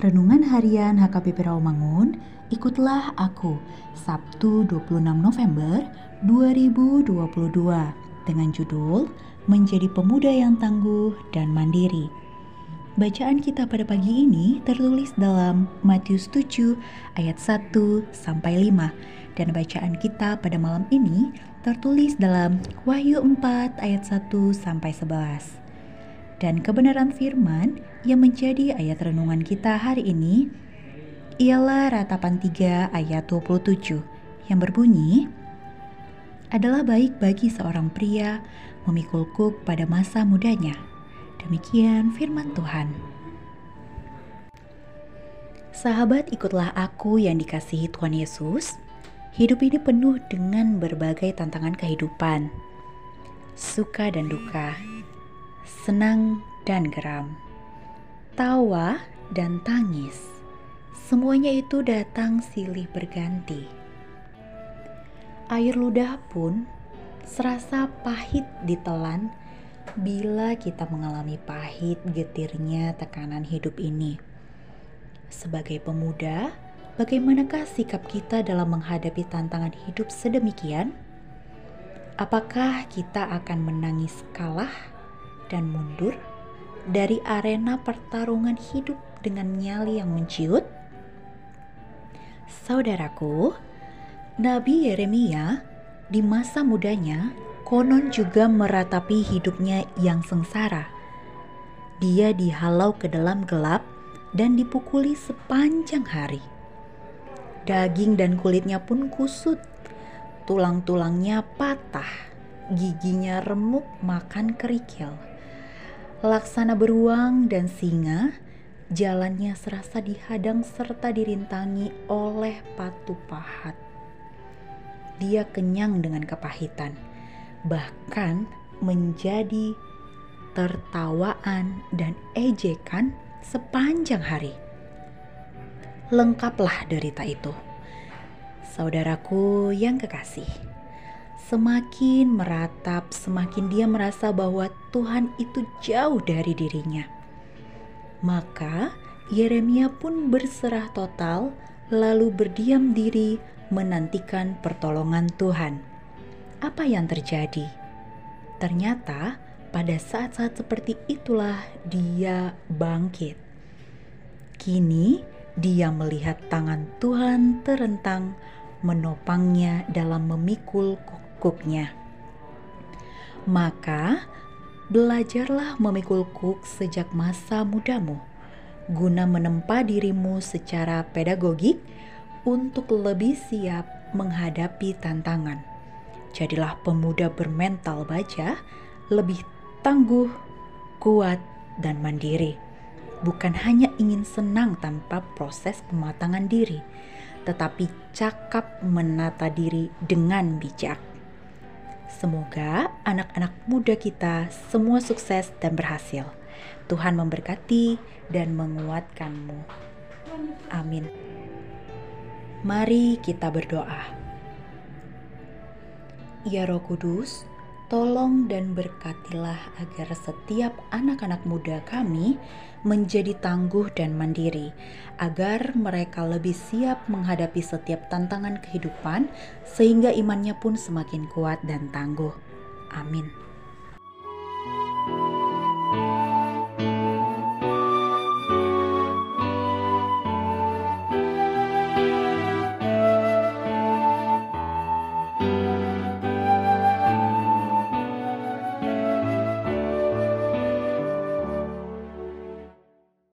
Renungan Harian HKBP Rawamangun, ikutlah aku, Sabtu 26 November 2022, dengan judul Menjadi Pemuda yang Tangguh dan Mandiri. Bacaan kita pada pagi ini tertulis dalam Matius 7 ayat 1 sampai 5 dan bacaan kita pada malam ini tertulis dalam Wahyu 4 ayat 1 sampai 11 dan kebenaran firman yang menjadi ayat renungan kita hari ini ialah ratapan 3 ayat 27 yang berbunyi adalah baik bagi seorang pria memikul kuk pada masa mudanya. Demikian firman Tuhan. Sahabat, ikutlah aku yang dikasihi Tuhan Yesus. Hidup ini penuh dengan berbagai tantangan kehidupan, suka dan duka, senang dan geram, tawa dan tangis. Semuanya itu datang silih berganti. Air ludah pun serasa pahit ditelan bila kita mengalami pahit getirnya tekanan hidup ini. Sebagai pemuda, bagaimanakah sikap kita dalam menghadapi tantangan hidup sedemikian? Apakah kita akan menangis kalah dan mundur dari arena pertarungan hidup dengan nyali yang menciut? Saudaraku, Nabi Yeremia di masa mudanya konon juga meratapi hidupnya yang sengsara. Dia dihalau ke dalam gelap dan dipukuli sepanjang hari. Daging dan kulitnya pun kusut, tulang-tulangnya patah, giginya remuk makan kerikil laksana beruang dan singa, jalannya serasa dihadang serta dirintangi oleh patu pahat. Dia kenyang dengan kepahitan, bahkan menjadi tertawaan dan ejekan sepanjang hari. Lengkaplah derita itu. Saudaraku yang kekasih semakin meratap, semakin dia merasa bahwa Tuhan itu jauh dari dirinya. Maka Yeremia pun berserah total, lalu berdiam diri menantikan pertolongan Tuhan. Apa yang terjadi? Ternyata pada saat-saat seperti itulah dia bangkit. Kini dia melihat tangan Tuhan terentang menopangnya dalam memikul kuknya. Maka belajarlah memikul kuk sejak masa mudamu, guna menempa dirimu secara pedagogik untuk lebih siap menghadapi tantangan. Jadilah pemuda bermental baja, lebih tangguh, kuat, dan mandiri. Bukan hanya ingin senang tanpa proses pematangan diri, tetapi cakap menata diri dengan bijak. Semoga anak-anak muda kita semua sukses dan berhasil. Tuhan memberkati dan menguatkanmu. Amin. Mari kita berdoa. Ya Roh Kudus, Tolong dan berkatilah agar setiap anak-anak muda kami menjadi tangguh dan mandiri, agar mereka lebih siap menghadapi setiap tantangan kehidupan, sehingga imannya pun semakin kuat dan tangguh. Amin.